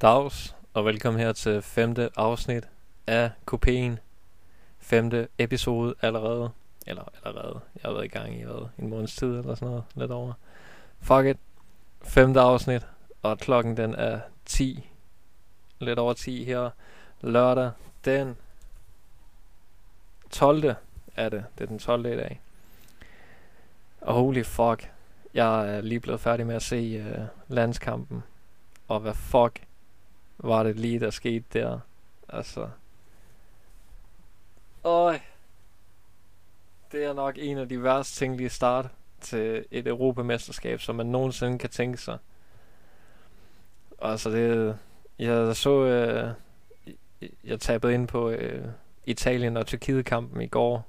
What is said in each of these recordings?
Dags, og velkommen her til femte afsnit af Kopien. Femte episode allerede. Eller allerede. Jeg har været i gang i hvad, en måneds tid eller sådan noget. Lidt over. Fuck it. Femte afsnit. Og klokken den er 10. Lidt over 10 her. Lørdag den 12. er det. Det er den 12. i dag. Og holy fuck. Jeg er lige blevet færdig med at se uh, landskampen. Og hvad fuck var det lige, der skete der. Altså. Øj. Det er nok en af de værst tænkelige start til et europamesterskab, som man nogensinde kan tænke sig. Altså det... Jeg så... Øh, jeg tabede ind på øh, Italien og Tyrkiet-kampen i går.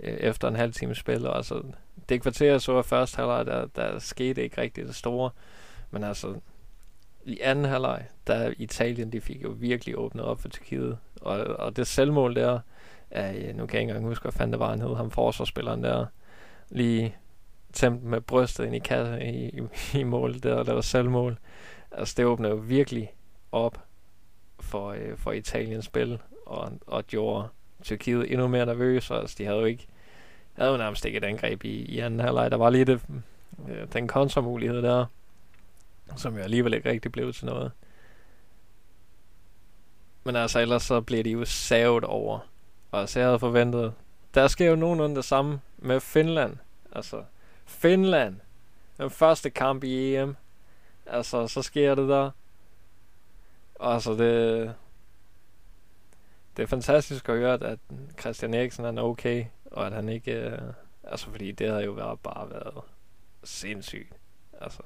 Øh, efter en halv time spil. Og altså, det kvarter, jeg så første halvleg, der, der skete ikke rigtig det store. Men altså, i anden halvleg, der Italien, de fik jo virkelig åbnet op for Tyrkiet. Og, og det selvmål der, er, øh, nu kan jeg ikke engang huske, hvad fanden det var, han hed, ham forsvarsspilleren der, lige tæmt med brystet ind i, kasse, i, i, i mål der, der var selvmål. Altså det åbnede jo virkelig op for, øh, for Italiens spil, og, og gjorde Tyrkiet endnu mere nervøs, altså de havde jo ikke, havde jo nærmest ikke et angreb i, i anden halvleg. Der var lige det, øh, den kontramulighed der, som jo alligevel ikke rigtig blev til noget. Men altså, ellers så bliver de jo savet over. Og altså, jeg havde forventet, der sker jo nogenlunde det samme med Finland. Altså, Finland, den første kamp i EM, altså, så sker det der. Og altså, det, det er fantastisk at høre, at Christian Eriksen er okay, og at han ikke, øh, altså fordi det havde jo været, bare været sindssygt. Altså,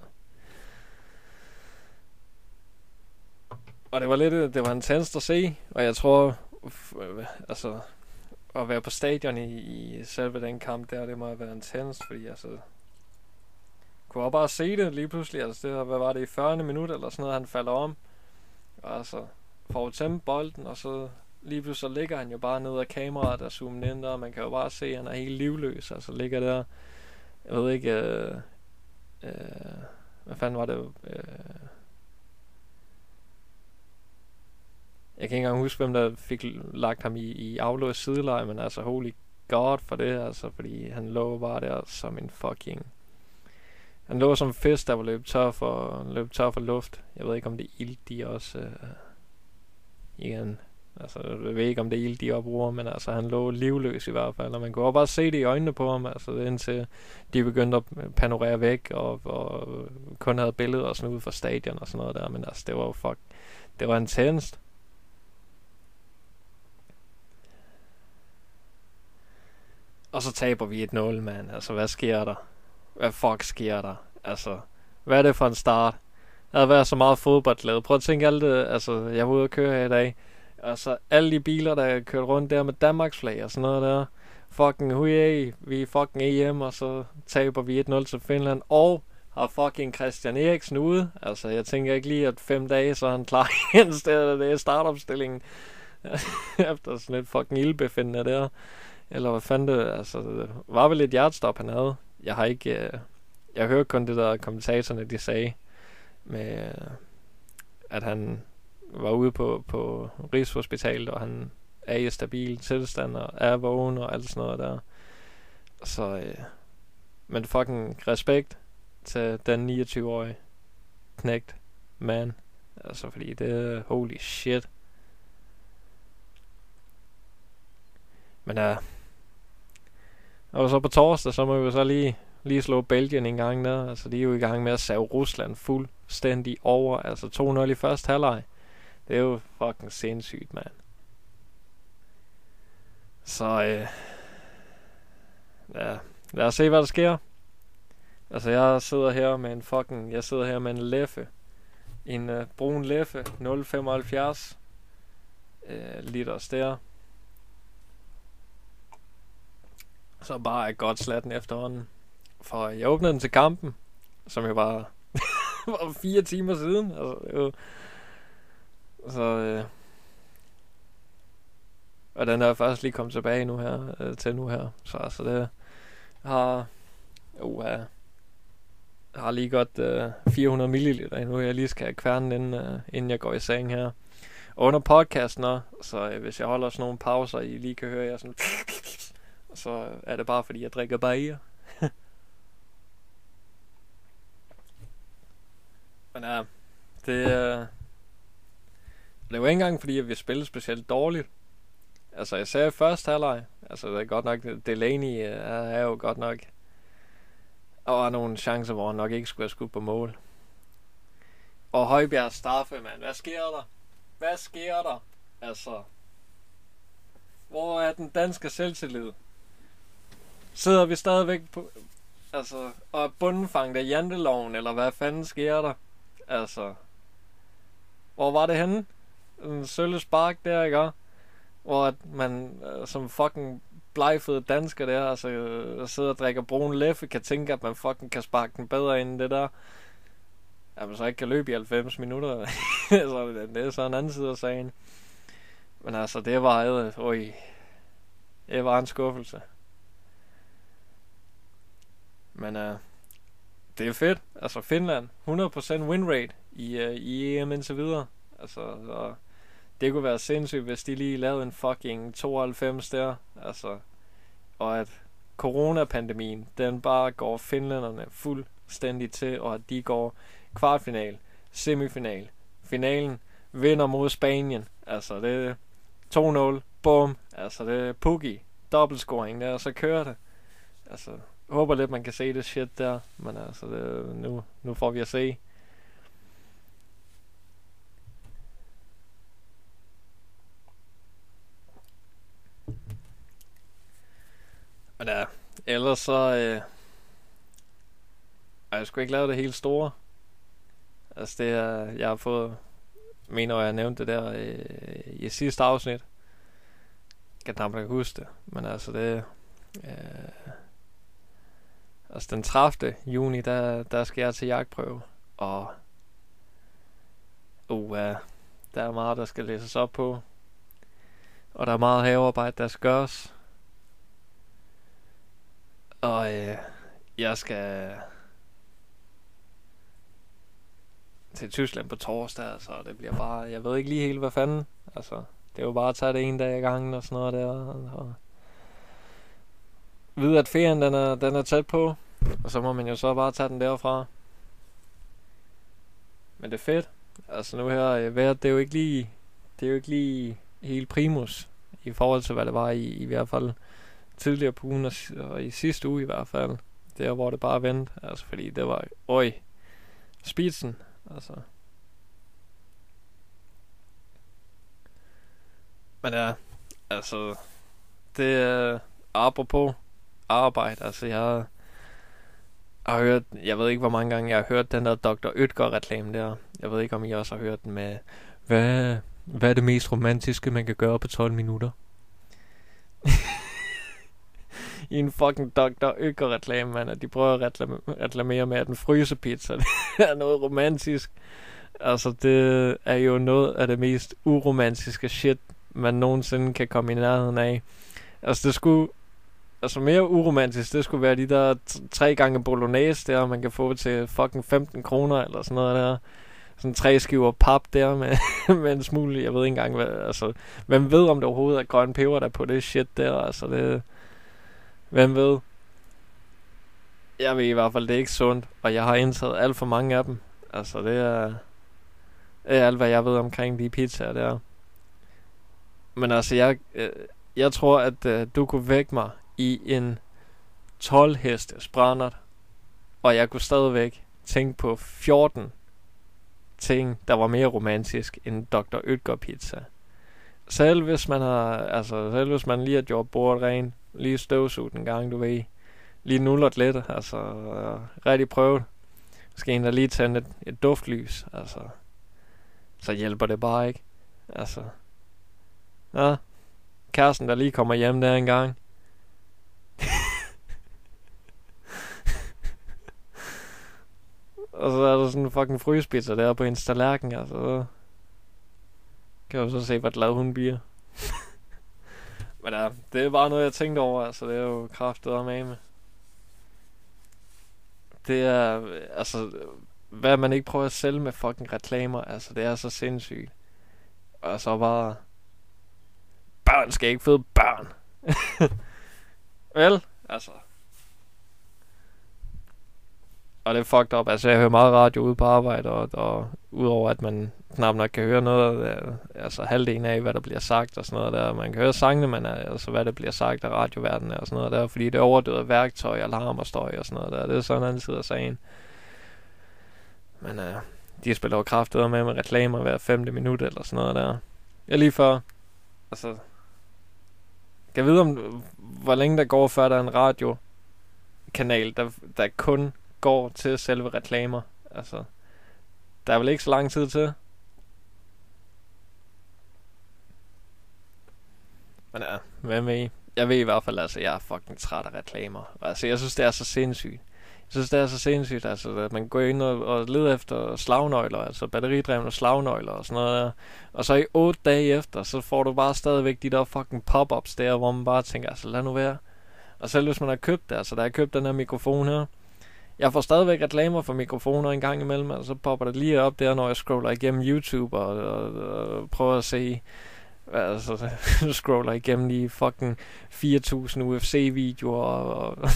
og det var lidt, det var intens at se, og jeg tror, øh, altså, at være på stadion i, i selve den kamp der, det må have været intens, fordi altså, kunne jeg bare se det lige pludselig, altså det, hvad var det i 40. minut eller sådan noget, han falder om, og altså, får tæmme bolden, og så lige pludselig så ligger han jo bare ned af kameraet og zoomer ind der, og man kan jo bare se, at han er helt livløs, altså ligger der, jeg ved ikke, øh, øh, hvad fanden var det, øh, Jeg kan ikke engang huske, hvem der fik lagt ham i, i aflås sideleje, men altså holy god for det, altså, fordi han lå bare der som en fucking... Han lå som en fisk, der var løbet tør for, løbet tør for luft. Jeg ved ikke, om det er ild, de også... Øh, igen, altså, jeg ved ikke, om det er ild, de opbruger, men altså, han lå livløs i hvert fald, og man kunne bare se det i øjnene på ham, altså, indtil de begyndte at panorere væk, og, og øh, kun havde billeder og sådan ud fra stadion og sådan noget der, men altså, det var jo fuck, det var intenst. Og så taber vi et 0 mand. Altså, hvad sker der? Hvad fuck sker der? Altså, hvad er det for en start? Der har været så meget fodboldglæde. Prøv at tænke alt det, altså, jeg var ude og køre her i dag. Altså, alle de biler, der kørte rundt der med Danmarks flag og sådan noget der. Fucking hujæ, vi er fucking EM, og så taber vi 1-0 til Finland. Og har fucking Christian Eriksen ude. Altså, jeg tænker ikke lige, at fem dage, så er han klar igen, det er startopstillingen. Efter sådan et fucking ildbefindende der. Eller hvad fanden det, altså, det var vel et hjertestop, han havde. Jeg har ikke, øh, jeg hørte kun det der kommentatorerne, de sagde, med, øh, at han var ude på, på Rigshospitalet, og han er i stabil tilstand, og er vågen, og alt sådan noget der. Så, øh, men fucking respekt til den 29-årige knægt man. Altså, fordi det er holy shit. Men ja, uh, og så på torsdag, så må vi så lige, lige slå Belgien en gang ned. Altså, de er jo i gang med at save Rusland fuldstændig over. Altså, 2-0 i første halvleg. Det er jo fucking sindssygt, mand. Så, øh, ja, lad os se, hvad der sker. Altså, jeg sidder her med en fucking, jeg sidder her med en leffe. En øh, brun leffe, 0,75 øh, liters der. Så bare er godt slatten efterhånden. For jeg åbnede den til kampen, som jo var, var fire timer siden. Altså, det var, så, øh, og den er jeg faktisk lige kommet tilbage nu her, øh, til nu her. Så altså det har, uh, Jeg har lige godt øh, 400 ml endnu, jeg lige skal have kværnen, inden, øh, inden jeg går i seng her. Og under podcasten også, så øh, hvis jeg holder sådan nogle pauser, I lige kan høre, jeg sådan så er det bare fordi, jeg drikker bajer. Men ja, det, øh, det var ikke engang fordi, at vi spillede specielt dårligt. Altså, jeg sagde første halvleg. Altså, det er godt nok, Delaney øh, er, er jo godt nok... Og var nogle chancer, hvor han nok ikke skulle have skudt på mål. Og Højbjerg straffe, mand. Hvad sker der? Hvad sker der? Altså... Hvor er den danske selvtillid? Sidder vi stadigvæk på... Altså, og bundenfanget af janteloven, eller hvad fanden sker der? Altså... Hvor var det henne? En sølle spark der, ikke? hvor at man øh, som fucking blegfede dansker der, altså øh, sidder og drikker brun leffe, kan tænke, at man fucking kan sparke den bedre end det der. At man så ikke kan løbe i 90 minutter. så det, det er så en anden side af sagen. Men altså, det var øh, et, øj, det var en skuffelse. Men uh, det er fedt. Altså Finland, 100% win rate i, uh, i EM indtil videre. Altså, så det kunne være sindssygt, hvis de lige lavede en fucking 92 der. Altså, og at coronapandemien, den bare går finlænderne fuldstændig til, og at de går kvartfinal, semifinal, finalen, vinder mod Spanien. Altså, det er 2-0, bum. Altså, det er Pukki, dobbeltscoring der, og så kører det. Altså, håber lidt, man kan se det shit der, men altså, det, nu, nu får vi at se. Men ja, ellers så... Øh, jeg skulle ikke lave det helt store. Altså det jeg har fået, mener jeg nævnte det der øh, i sidste afsnit. Jeg kan knap ikke huske det, men altså det, øh, altså den 30. juni, der, der skal jeg til jagtprøve, og uh, uh, der er meget, der skal læses op på, og der er meget havearbejde, der skal gøres, og øh, jeg skal til Tyskland på torsdag, så det bliver bare, jeg ved ikke lige helt, hvad fanden. Altså, det er jo bare at tage det en dag i gangen og sådan noget der. Og vide, at ferien den er, den er tæt på, og så må man jo så bare tage den derfra. Men det er fedt. Altså nu her, øh, vejret, det er jo ikke lige, det er jo ikke lige helt primus i forhold til, hvad det var i, i hvert fald tidligere på ugen, og i sidste uge i hvert fald, der hvor det bare vendte, altså fordi det var, øj, spidsen, altså. Men ja, altså, det er apropos arbejde, altså jeg har hørt, jeg ved ikke hvor mange gange jeg har hørt den der Dr. Ytger reklame der. Jeg ved ikke om I også har hørt den med, hvad, hvad er det mest romantiske man kan gøre på 12 minutter? i en fucking Dr. Ytger-reklame, man, at de prøver at reklamere, reklamere med, at en frysepizza det er noget romantisk. Altså, det er jo noget af det mest uromantiske shit, man nogensinde kan komme i nærheden af. Altså, det skulle... Altså, mere uromantisk, det skulle være de der tre gange bolognese der, man kan få til fucking 15 kroner, eller sådan noget der sådan tre skiver pap der med, med en smule, jeg ved ikke engang, hvad, altså, hvem ved om det overhovedet er grøn peber der på det shit der, altså det, Hvem ved? Jeg ved i hvert fald, det er ikke sundt, og jeg har indtaget alt for mange af dem. Altså, det er, det er alt, hvad jeg ved omkring de pizzaer der. Men altså, jeg, øh, jeg tror, at øh, du kunne vække mig i en 12 hestes brændert, og jeg kunne stadigvæk tænke på 14 ting, der var mere romantisk end Dr. Ytger pizza. Selv hvis man har, altså selv hvis man lige har gjort bordet rent, lige støvsuget en gang, du ved. Lige nullet lidt, altså øh, rigtig prøvet. Måske en der lige tænde et, et duftlys, altså. Så hjælper det bare ikke. Altså. Ja. Kæresten, der lige kommer hjem der en gang. Og så er der sådan en fucking frysepizza der på hendes tallerken, altså. Kan du så se, hvor glad hun bliver. Men ja, det er bare noget, jeg tænkte over, altså det er jo kraftet og med. det er, altså, hvad man ikke prøver at sælge med fucking reklamer, altså, det er så sindssygt. Og så bare, børn skal ikke føde børn. Vel? Altså. Og det er fucked up. Altså, jeg hører meget radio ude på arbejde, og, og udover at man knap nok kan høre noget, øh, altså halvdelen af, hvad der bliver sagt og sådan noget der. Man kan høre sangene, men øh, altså, hvad der bliver sagt af radioverdenen og sådan noget der, fordi det er værktøj, alarm og støj og sådan noget der. Det er sådan en anden side af sagen. Men uh, de spiller jo kraftigt med med reklamer hver femte minut eller sådan noget der. Jeg lige før, altså, kan vide om, hvor længe der går, før der er en radiokanal, der, der kun går til selve reklamer. Altså, der er vel ikke så lang tid til. Men ja, hvad med I? Jeg ved i hvert fald, altså, jeg er fucking træt af reklamer. Altså, jeg synes, det er så sindssygt. Jeg synes, det er så sindssygt, altså, at man går ind og, og leder efter slagnøgler, altså batteridrevne slagnøgler og sådan noget der. Og så i otte dage efter, så får du bare stadigvæk de der fucking pop-ups der, hvor man bare tænker, altså lad nu være. Og selv hvis man har købt det, altså da jeg købt den her mikrofon her, jeg får stadigvæk reklamer for mikrofoner en gang imellem, og så popper det lige op der, når jeg scroller igennem YouTube og, og, og prøver at se altså, scroller igennem lige fucking 4.000 UFC-videoer og, og,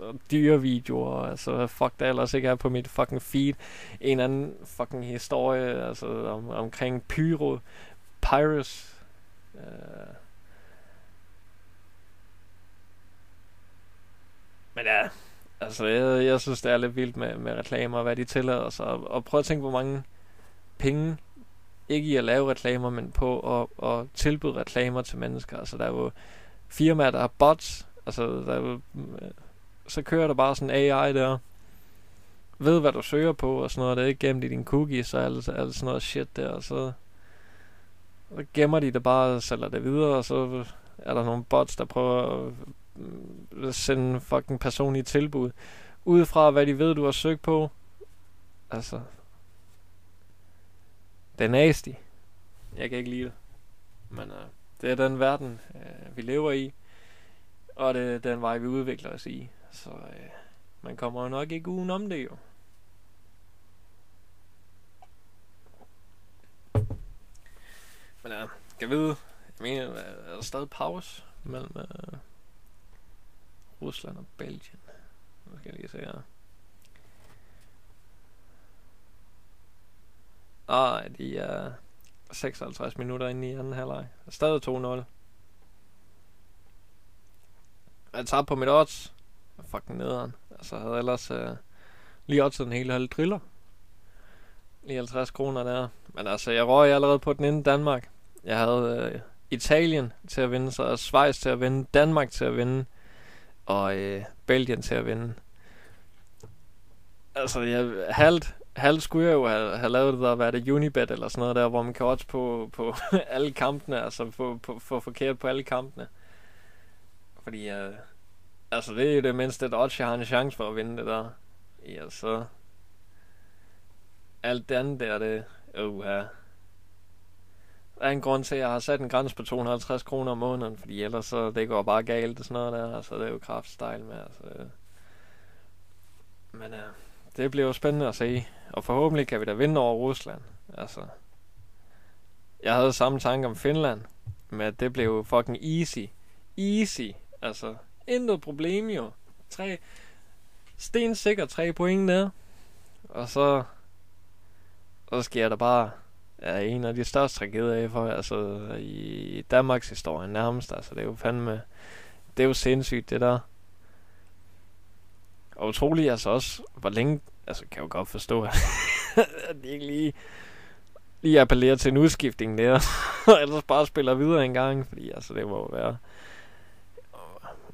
og dyrevideoer, altså fuck der ellers ikke er på mit fucking feed. En anden fucking historie, altså om, omkring Pyro, Pyrus, øh, men ja, altså jeg, jeg synes det er lidt vildt med, med reklamer, og hvad de tillader sig, og, og prøv at tænke, hvor mange penge ikke i at lave reklamer, men på at, at tilbyde reklamer til mennesker. Altså der er jo firmaer, der har bots, altså der er jo, øh, så kører der bare sådan AI der, ved hvad du søger på og sådan noget, det er ikke gemt i din cookies og alt, alt sådan noget shit der, og så, så gemmer de det bare og sælger det videre, og så er der nogle bots, der prøver at sende fucking personlige tilbud, ud fra hvad de ved, du har søgt på. Altså, det er nasty. Jeg kan ikke lide det. Men uh, det er den verden, uh, vi lever i. Og det er den vej, vi udvikler os i. Så uh, man kommer jo nok ikke uden om det jo. Men ja, uh, kan vide, jeg mener, er der stadig pause mellem uh, Rusland og Belgien? Nu skal jeg lige se her. Nej, de er 56 minutter inde i anden halvleg. Stadig 2-0. Jeg tager på mit odds. Fucking nederen. Altså, jeg havde ellers uh, lige oddset en hel halv driller. Lige 50 kroner der. Men altså, jeg røg allerede på den inden Danmark. Jeg havde uh, Italien til at vinde, så Schweiz til at vinde, Danmark til at vinde, og øh, Belgien til at vinde. Altså, jeg halvt halvt skulle jeg jo have, have lavet det der, hvad er det, Unibet eller sådan noget der, hvor man kan odds på, på alle kampene, altså få, på, få forkert på alle kampene. Fordi, øh, altså det er det mindste, at odds, jeg har en chance for at vinde det der. Ja, så... Alt det andet der, det... Uh. Der er en grund til, at jeg har sat en grænse på 250 kroner om måneden, fordi ellers så det går bare galt og sådan noget der. Altså, det er jo kraftstyle med, altså. Øh. Men ja, det bliver jo spændende at se. Og forhåbentlig kan vi da vinde over Rusland. Altså, jeg havde samme tanke om Finland, men at det blev fucking easy. Easy. Altså, intet problem jo. Tre, stensikker tre point der. Og så, så sker der bare er en af de største tragedier for, altså i Danmarks historie nærmest. Altså, det er jo fandme, det er jo sindssygt det der. Og utroligt altså også, hvor længe altså kan jeg jo godt forstå, at de ikke lige, lige appellerer til en udskiftning der, og ellers bare spiller videre en gang, fordi altså det må jo være,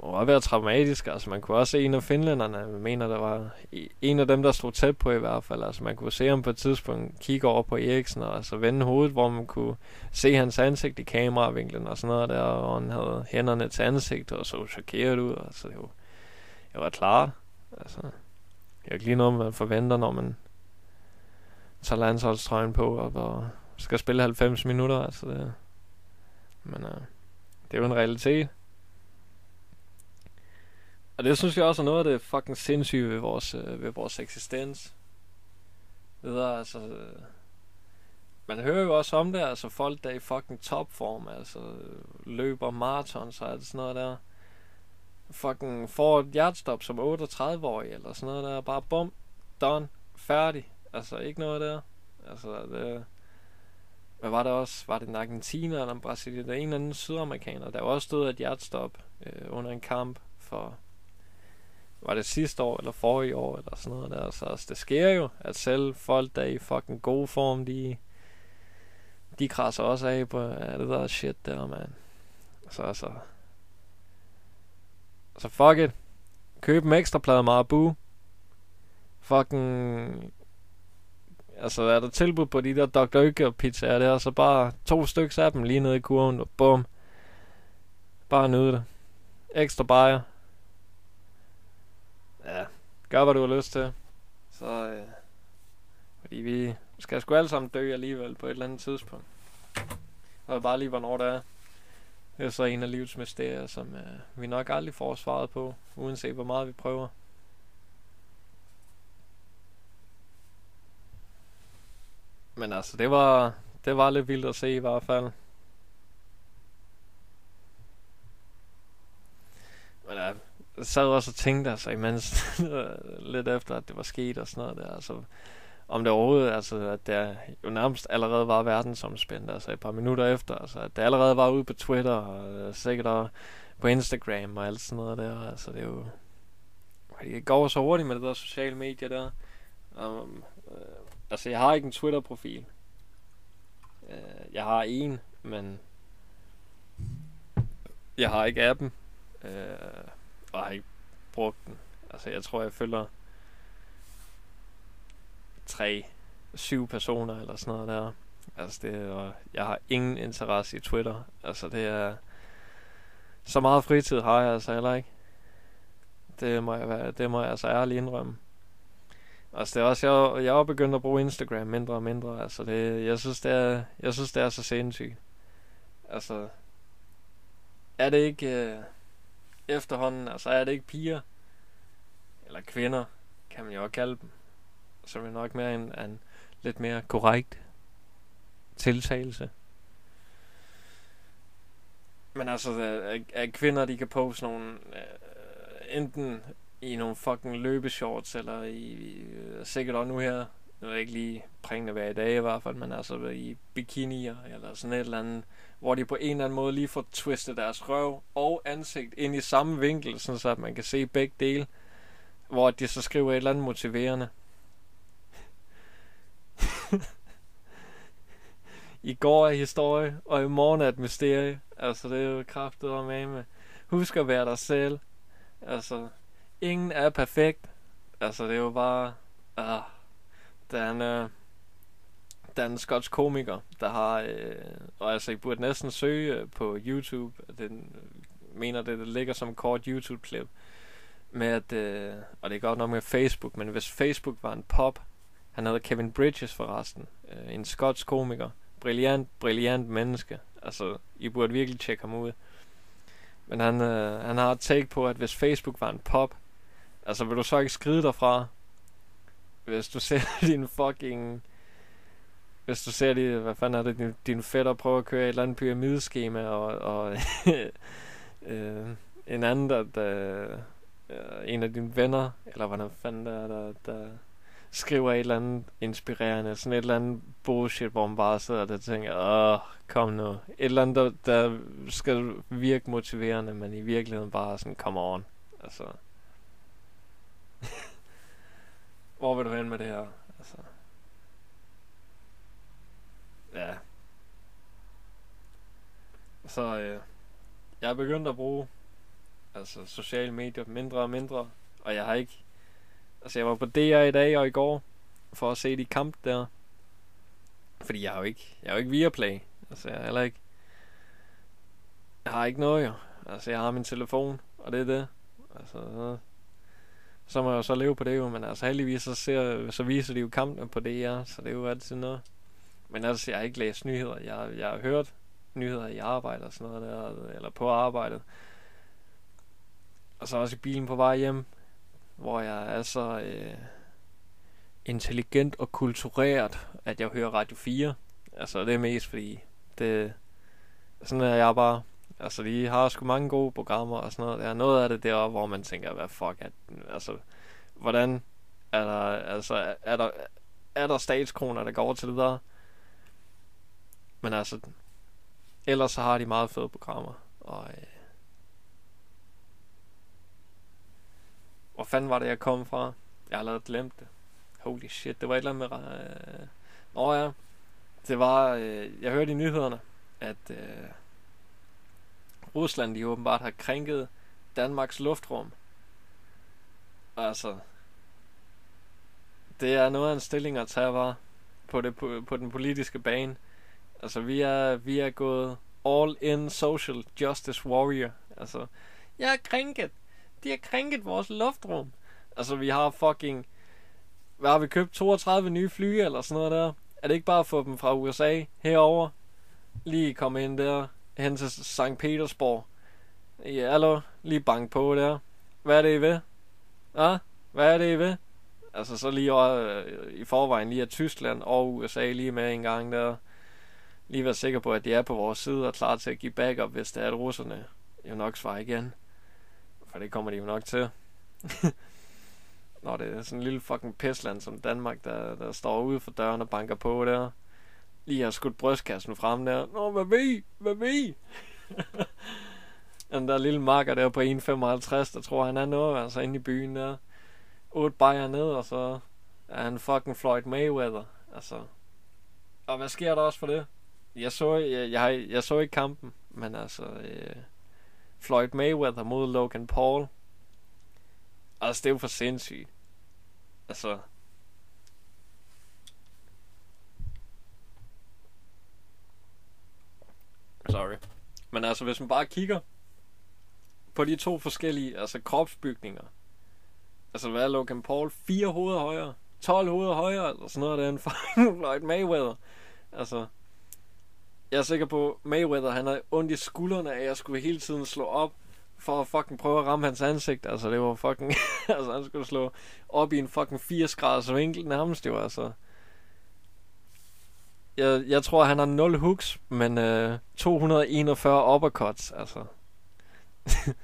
må være traumatisk. Altså, man kunne også se en af finlænderne, jeg mener, der var en af dem, der stod tæt på i hvert fald. Altså, man kunne se ham på et tidspunkt kigge over på Eriksen og altså vende hovedet, hvor man kunne se hans ansigt i kameravinklen og sådan noget der, og han havde hænderne til ansigtet og så chokeret ud. Altså, det var, jeg var klar. Altså, det er ikke lige noget, man forventer, når man tager landsholdstrøjen på og, og skal spille 90 minutter. Altså det, men uh, det er jo en realitet. Og det synes jeg også er noget af det fucking sindssyge ved vores, øh, ved vores eksistens. Det er altså... Øh, man hører jo også om det, altså folk der er i fucking topform, altså øh, løber maraton, og alt sådan noget der. Fucking får et hjertestop som 38-årig, eller sådan noget der. Bare bum, done, færdig. Altså ikke noget der. Altså det... Hvad var det også? Var det en argentiner eller en brasilianer? Der er en eller anden sydamerikaner, der også stod et hjertestop øh, under en kamp for var det sidste år eller forrige år eller sådan noget der. Så altså, det sker jo, at selv folk, der er i fucking god form, de, de krasser også af på ja, det der shit der, man. Så altså... Så fuck it. Køb en ekstra plade Marabu. Fucking... Altså, er der tilbud på de der Dr. Økke pizzaer der, så bare to stykker af dem lige nede i kurven, og bum. Bare nyde det. Ekstra bajer. Ja, gør hvad du har lyst til. Så, øh, fordi vi skal sgu alle sammen dø alligevel på et eller andet tidspunkt. Og bare lige hvornår det er. Det er så en af livets mysterier, som øh, vi nok aldrig får svaret på, uanset hvor meget vi prøver. Men altså, det var, det var lidt vildt at se i hvert fald. Men ja, sad også og tænkte altså imens, lidt efter at det var sket og sådan noget der, altså om det overhovedet, altså at det jo nærmest allerede var verdensomspændt, altså et par minutter efter, altså at det allerede var ude på Twitter og øh, sikkert også på Instagram og alt sådan noget der, altså det er jo, det går så hurtigt med det der sociale medier der. Um, øh, altså jeg har ikke en Twitter-profil. Uh, jeg har en, men jeg har ikke appen. Uh, og har ikke brugt den. Altså jeg tror jeg følger tre, syv personer eller sådan noget der. Altså det, og jeg har ingen interesse i Twitter. Altså det er, så meget fritid har jeg altså heller ikke. Det må jeg, være, det må jeg altså ærligt indrømme. Altså det er også, jeg, jeg er begyndt at bruge Instagram mindre og mindre. Altså det, jeg synes det er, jeg synes det er så sindssygt. Altså, er det ikke øh, efterhånden, altså er det ikke piger, eller kvinder, kan man jo også kalde dem, som er nok mere en, en lidt mere korrekt tiltagelse. Men altså, øh, at, at kvinder, de kan pose nogle, uh, enten i nogle fucking løbeshorts, eller i, i øh, sikkert også nu her, nu er det ikke lige prængende hver i dag i hvert fald, men altså i bikinier, eller sådan et eller andet, hvor de på en eller anden måde lige får twistet deres røv og ansigt ind i samme vinkel, sådan så at man kan se begge dele, hvor de så skriver et eller andet motiverende. I går er historie, og i morgen er et mysterie. Altså, det er jo kraftet og med. Husk at være dig selv. Altså, ingen er perfekt. Altså, det er jo bare... Ah, den, uh, øh, der er en skotsk komiker, der har... Øh, og altså, I burde næsten søge øh, på YouTube. Den øh, mener, det, det ligger som kort YouTube-klip. Med at... Øh, og det er godt nok med Facebook, men hvis Facebook var en pop, han hedder Kevin Bridges forresten. Øh, en skotsk komiker. Brilliant, brilliant menneske. Altså, I burde virkelig tjekke ham ud. Men han, øh, han har et take på, at hvis Facebook var en pop, altså vil du så ikke skride derfra? Hvis du ser din fucking... Hvis du ser lige, hvad fanden er det, din, din fætter prøver at køre et eller andet pyramideskema, og, og øh, en anden, der, der øh, en af dine venner, eller hvad fanden der er, der, der skriver et eller andet inspirerende, sådan et eller andet bullshit, hvor man bare sidder og tænker, åh, kom nu. Et eller andet, der, der skal virke motiverende, men i virkeligheden bare sådan, come on. Altså. hvor vil du hen med det her? Altså. Ja. Så øh, jeg er begyndt at bruge altså sociale medier mindre og mindre, og jeg har ikke Altså, jeg var på DR i dag og i går, for at se de kamp der. Fordi jeg har jo ikke, jeg har jo ikke Viaplay. Altså, jeg har heller ikke... Jeg har ikke noget, jo. Altså, jeg har min telefon, og det er det. Altså, så, så må jeg jo så leve på det jo, men altså heldigvis så, ser, så viser de jo kampene på DR, så det er jo altid noget. Men altså, jeg har ikke læst nyheder. Jeg, jeg har hørt nyheder i arbejde og sådan noget der, eller på arbejdet. Og så også i bilen på vej hjem, hvor jeg er så øh, intelligent og kultureret, at jeg hører Radio 4. Altså, det er mest fordi, det, sådan er jeg bare. Altså, de har sgu mange gode programmer og sådan noget. Der er noget af det der, hvor man tænker, hvad fuck, at, altså, hvordan er der, altså, er der, er der statskroner, der går til det der? Men altså, ellers så har de meget fede programmer. Og, øh, hvor fanden var det, jeg kom fra? Jeg har allerede glemt det. Holy shit, det var et eller andet med... Øh, Nå ja, det var... Øh, jeg hørte i nyhederne, at øh, Rusland de åbenbart har krænket Danmarks luftrum. Altså, det er noget af en stilling at tage var på, det, på, på den politiske bane. Altså, vi er, vi er gået all in social justice warrior. Altså, jeg er krænket. De har krænket vores luftrum. Altså, vi har fucking... Hvad har vi købt? 32 nye fly eller sådan noget der? Er det ikke bare at få dem fra USA herover? Lige komme ind der, hen til St. Petersborg. Ja, hallo, lige bank på der. Hvad er det, I ved? Ja, hvad er det, I ved? Altså så lige øh, i forvejen lige er Tyskland og USA lige med en gang der. Lige være sikker på, at de er på vores side og klar til at give backup, hvis det er, at russerne jo nok svarer igen. For det kommer de jo nok til. Når det er sådan en lille fucking pisland som Danmark, der, der står ude for døren og banker på der. Lige har skudt brystkassen frem der. Nå, hvad ved Hvad ved Den der lille marker der på 1,55, der tror han er noget, altså inde i byen der. 8 bajer ned, og så er han fucking Floyd Mayweather. Altså. Og hvad sker der også for det? Jeg så, jeg, jeg, jeg så ikke kampen, men altså... Øh, Floyd Mayweather mod Logan Paul. Altså, det er jo for sindssygt. Altså... Sorry. Men altså, hvis man bare kigger på de to forskellige altså kropsbygninger. Altså, hvad er Logan Paul? Fire hoveder højere. 12 hoveder højere, eller sådan noget, der en Floyd Mayweather. Altså, jeg er sikker på, Mayweather, han har ondt i skuldrene af, at jeg skulle hele tiden slå op, for at fucking prøve at ramme hans ansigt. Altså, det var fucking... altså, han skulle slå op i en fucking 80 graders vinkel nærmest, var altså. Jeg, jeg tror, han har 0 hooks, men øh, 241 uppercuts, altså.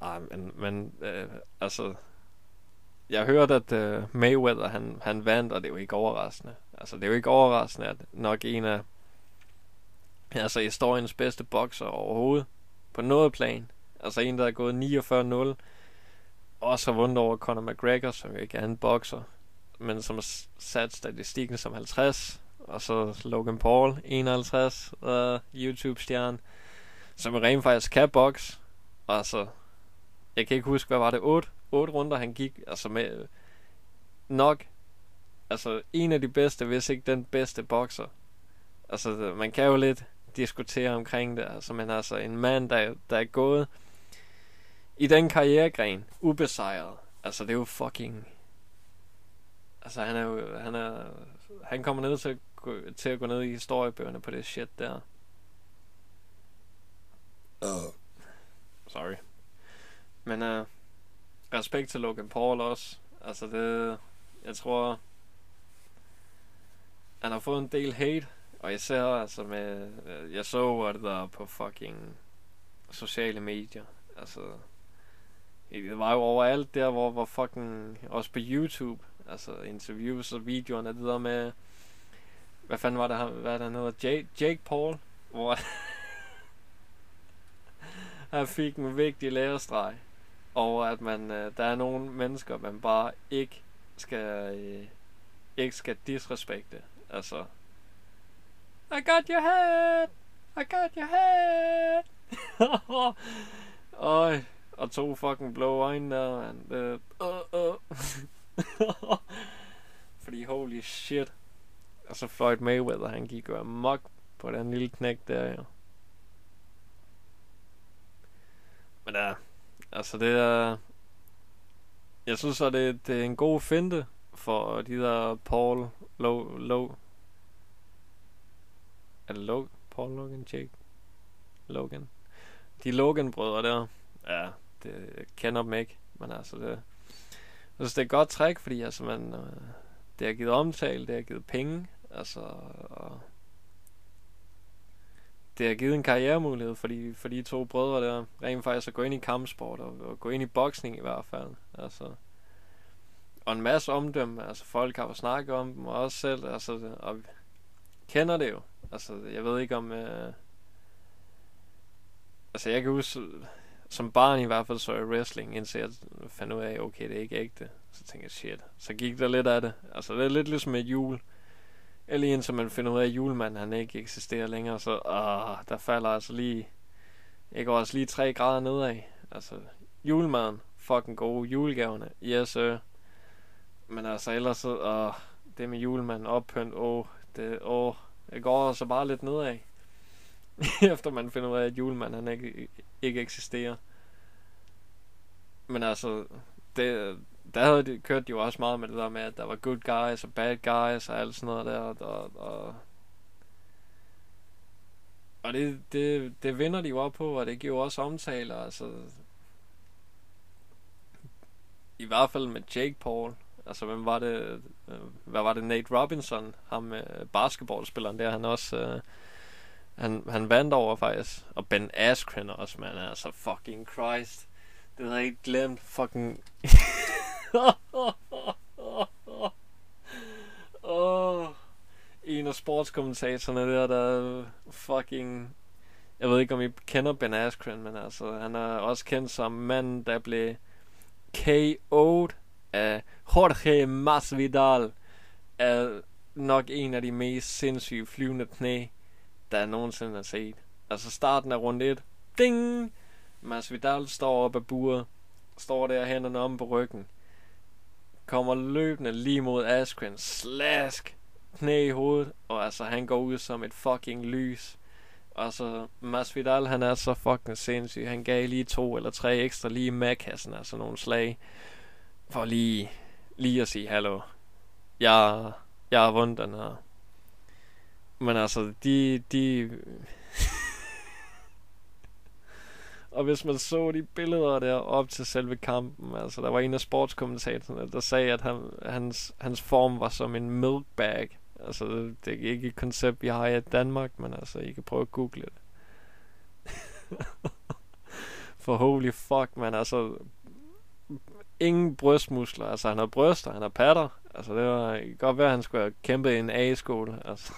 Nej, men, men øh, altså... Jeg hørte, at øh, Mayweather, han, han vandt, og det er jo ikke overraskende. Altså, det er jo ikke overraskende, at nok en af altså historiens bedste bokser overhovedet, på noget plan. Altså en, der er gået 49-0, også har vundet over Conor McGregor, som jo ikke er en bokser, men som har sat statistikken som 50, og så Logan Paul, 51, uh, øh, YouTube-stjerne, som rent faktisk kan boks. Altså, jeg kan ikke huske, hvad var det, 8, 8 runder han gik, altså med nok, altså en af de bedste, hvis ikke den bedste bokser. Altså, man kan jo lidt diskutere omkring det. Altså, men altså en mand, der, der er gået i den karrieregren, ubesejret. Altså, det er jo fucking... Altså, han er jo... Han, er, han kommer ned til at, gå, til at gå ned i historiebøgerne på det shit der. Uh. Sorry. Men uh, respekt til Logan Paul også. Altså, det... Jeg tror... Han har fået en del hate og især altså med, øh, jeg så det der på fucking sociale medier. Altså, det var jo overalt der, hvor, hvor fucking, også på YouTube, altså interviews og videoerne, det der med, hvad fanden var det, hvad der hedder, Jake, Jake Paul, hvor han fik en vigtig lærestreg over, at man, øh, der er nogle mennesker, man bare ikke skal, øh, ikke skal disrespekte. Altså, i got your head! I got your head! Øj, og to fucking blå øjne der, man. Uh, uh, uh. Fordi holy shit. Og så Floyd Mayweather, han gik jo amok på den lille knæk der, jo. Men ja, altså det er... Jeg synes så, det, det er en god finte for de der Paul Low, Low, er det Logan? Paul Logan? Jake? Logan? De Logan-brødre der. Ja, det, jeg kender dem ikke. Men altså, det, jeg synes, det er et godt træk, fordi altså, man, øh, det har givet omtale, det har givet penge, altså, og det har givet en karrieremulighed for de, for de to brødre der, rent faktisk at gå ind i kampsport, og, og gå ind i boksning i hvert fald, altså, og en masse omdømme, altså folk har jo snakket om dem, og også selv, altså, og kender det jo, altså, jeg ved ikke om, øh, altså, jeg kan huske, som barn i hvert fald så jeg wrestling, indtil jeg fandt ud af, okay, det er ikke ægte. Så tænkte jeg, shit. Så gik der lidt af det. Altså, det er lidt ligesom et jul. Eller indtil man finder ud af, at julemanden han ikke eksisterer længere, så åh, der falder altså lige, jeg går altså lige 3 grader nedad. Altså, julemanden, fucking gode, julegaverne, yes sir. Men altså, ellers så, åh, det med julemanden, oppynt, åh, det, åh, det går så bare lidt nedad. efter man finder ud af, at julemanden han ikke, ikke eksisterer. Men altså, det, der havde de, kørt de jo også meget med det der med, at der var good guys og bad guys og alt sådan noget der. Og, og, og det, det, det vinder de jo op på, og det giver jo også omtaler. Altså, I hvert fald med Jake Paul. Altså, hvem var det? Øh, hvad var det? Nate Robinson, ham øh, basketballspilleren der, han også... Øh, han, han vandt over faktisk. Og Ben Askren også, man. Altså, fucking Christ. Det havde jeg ikke glemt. Fucking... oh, en af sportskommentatorerne der, der fucking... Jeg ved ikke, om I kender Ben Askren, men altså, han er også kendt som manden, der blev KO'd af Jorge Masvidal er nok en af de mest sindssyge flyvende knæ der nogensinde har set. Altså starten af runde 1. Ding! Masvidal står op af buret. Står der hænderne om på ryggen. Kommer løbende lige mod Askren. Slask! Knæ i hovedet. Og altså han går ud som et fucking lys. Og så Masvidal han er så fucking sindssyg. Han gav lige to eller tre ekstra lige i madkassen, Altså nogle slag. For lige, lige at sige hallo. Jeg, jeg har vundet den her. Men altså, de... de og hvis man så de billeder der op til selve kampen, altså der var en af sportskommentatorerne, der sagde, at han, hans, hans form var som en milk bag. Altså, det er ikke et koncept, vi har i Danmark, men altså, I kan prøve at google det. For holy fuck, man, altså, ingen brystmuskler. Altså, han har bryster, han har patter. Altså, det var godt være, at han skulle have kæmpet i en A-skole. Altså.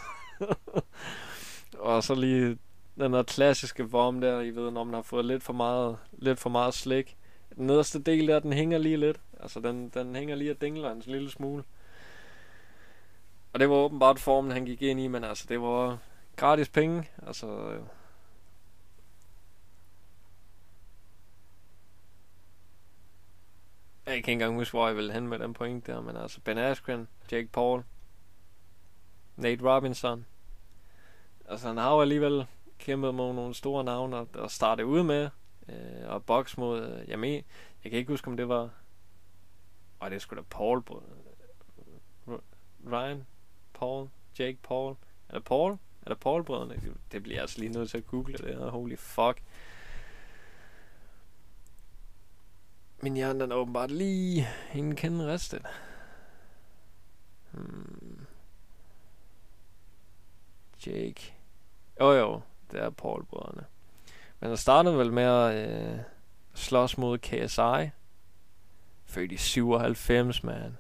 og så lige den der klassiske vorm der, I ved, når man har fået lidt for meget, lidt for meget slik. Den nederste del der, den hænger lige lidt. Altså, den, den hænger lige og dingler en lille smule. Og det var åbenbart formen, han gik ind i, men altså, det var gratis penge. Altså, øh, Jeg kan ikke engang huske, hvor jeg ville hen med den point der, men altså Ben Askren, Jake Paul, Nate Robinson. Altså han har jo alligevel kæmpet mod nogle store navne og, og starte ud med. Øh, og boks mod, øh, jeg, men, jeg kan ikke huske om det var, og det skulle da Paul, Ryan, Paul, Jake Paul, er det Paul? Er det Paul brødrene? Det bliver jeg altså lige nødt til at google det her. Holy fuck. Min hjerne den er åbenbart lige en kende restet. Hmm. Jake. Jo jo, det er Paul brødrene. Men han startede vel med at øh, slås mod KSI. Født i 97, man.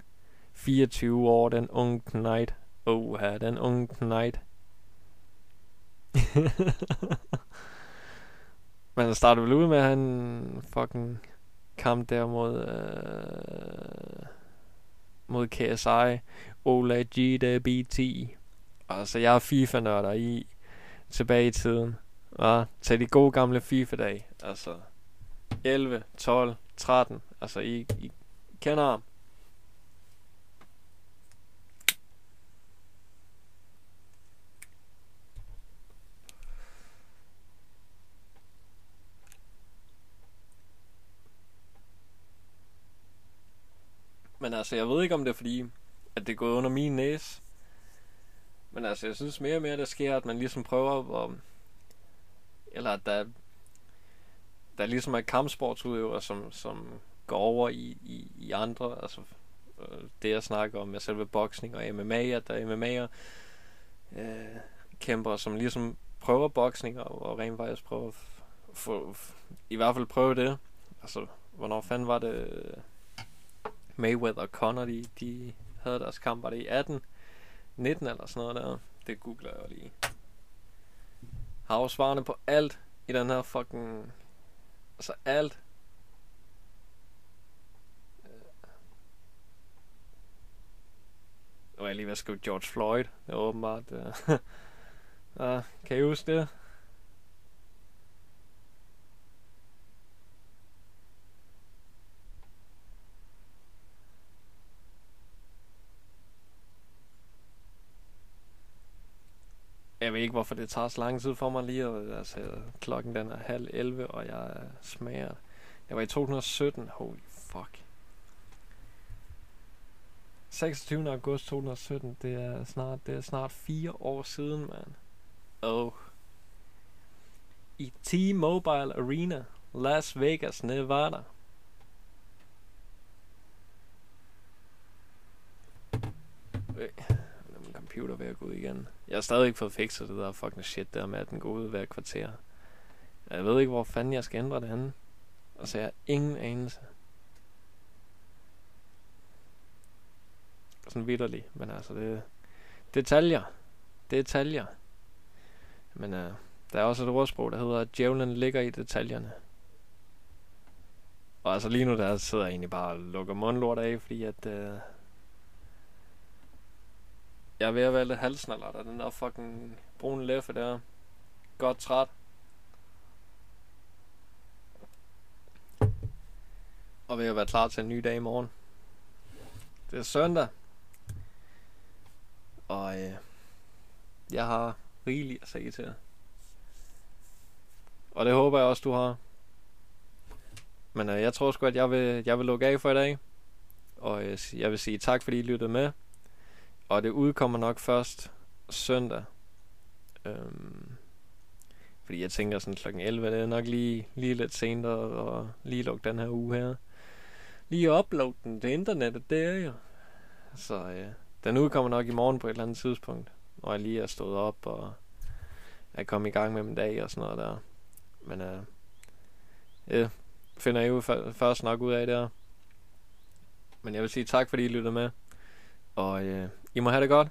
24 år, den unge knight. Oh, her, den unge knight. Men han startede vel ud med, at han fucking kamp der mod, øh, mod KSI. Ola G, BT. Altså, jeg er FIFA-nørder i tilbage i tiden. Ja, til de gode gamle FIFA-dage. Altså, 11, 12, 13. Altså, I, I kender ham. Men altså, jeg ved ikke om det er fordi, at det er gået under min næse. Men altså, jeg synes mere og mere, der sker, at man ligesom prøver at... Eller at der... der ligesom er kampsportsudøvere, som, som går over i, i, i andre, altså øh, det jeg snakker om med selve boksning og MMA, at der er MMA'er, øh, kæmper, som ligesom prøver boksning og, og rent faktisk prøver at få, i hvert fald prøve det. Altså, hvornår fanden var det Mayweather og Conor, de, de havde deres kamp, var det i 18, 19 eller sådan noget der. Det googler jeg lige. Har jo svarene på alt i den her fucking... Altså alt. Øh. Nu er jeg lige ved at skrive George Floyd. Det er åbenbart... Uh, uh, kan I huske det? Jeg ved ikke, hvorfor det tager så lang tid for mig lige. At, altså, klokken den er halv 11, og jeg smager. Jeg var i 2017. Holy fuck. 26. august 2017. Det er snart, det er snart fire år siden, man. Oh. I T-Mobile Arena, Las Vegas, Nevada. Øh computer ved at gå ud igen. Jeg har stadig ikke fået fikset det der fucking shit der med, at den går ud hver kvarter. Jeg ved ikke, hvor fanden jeg skal ændre det henne. Altså, jeg har ingen anelse. Sådan vidderlig, men altså, det detaljer. Detaljer. Men uh, der er også et ordsprog, der hedder, at djævlen ligger i detaljerne. Og altså lige nu, der sidder jeg egentlig bare og lukker mundlort af, fordi at... Uh, jeg er ved at være lidt halsnallert af den der fucking brune læffe der. Godt træt. Og ved at være klar til en ny dag i morgen. Det er søndag. Og øh, jeg har rigeligt at sige til Og det håber jeg også, du har. Men øh, jeg tror sgu, at jeg vil, jeg vil lukke af for i dag. Og øh, jeg vil sige tak, fordi I lyttede med. Og det udkommer nok først søndag. Øhm, fordi jeg tænker sådan klokken 11, det er nok lige, lige lidt sent og, og lige lukke den her uge her. Lige uploade den til internettet, det er jo. Så øh, den udkommer nok i morgen på et eller andet tidspunkt. Når jeg lige er stået op og er kommet i gang med min dag og sådan noget der. Men øh, øh finder jeg jo først nok ud af der. Men jeg vil sige tak, fordi I lyttede med. Og øh, I må have det godt.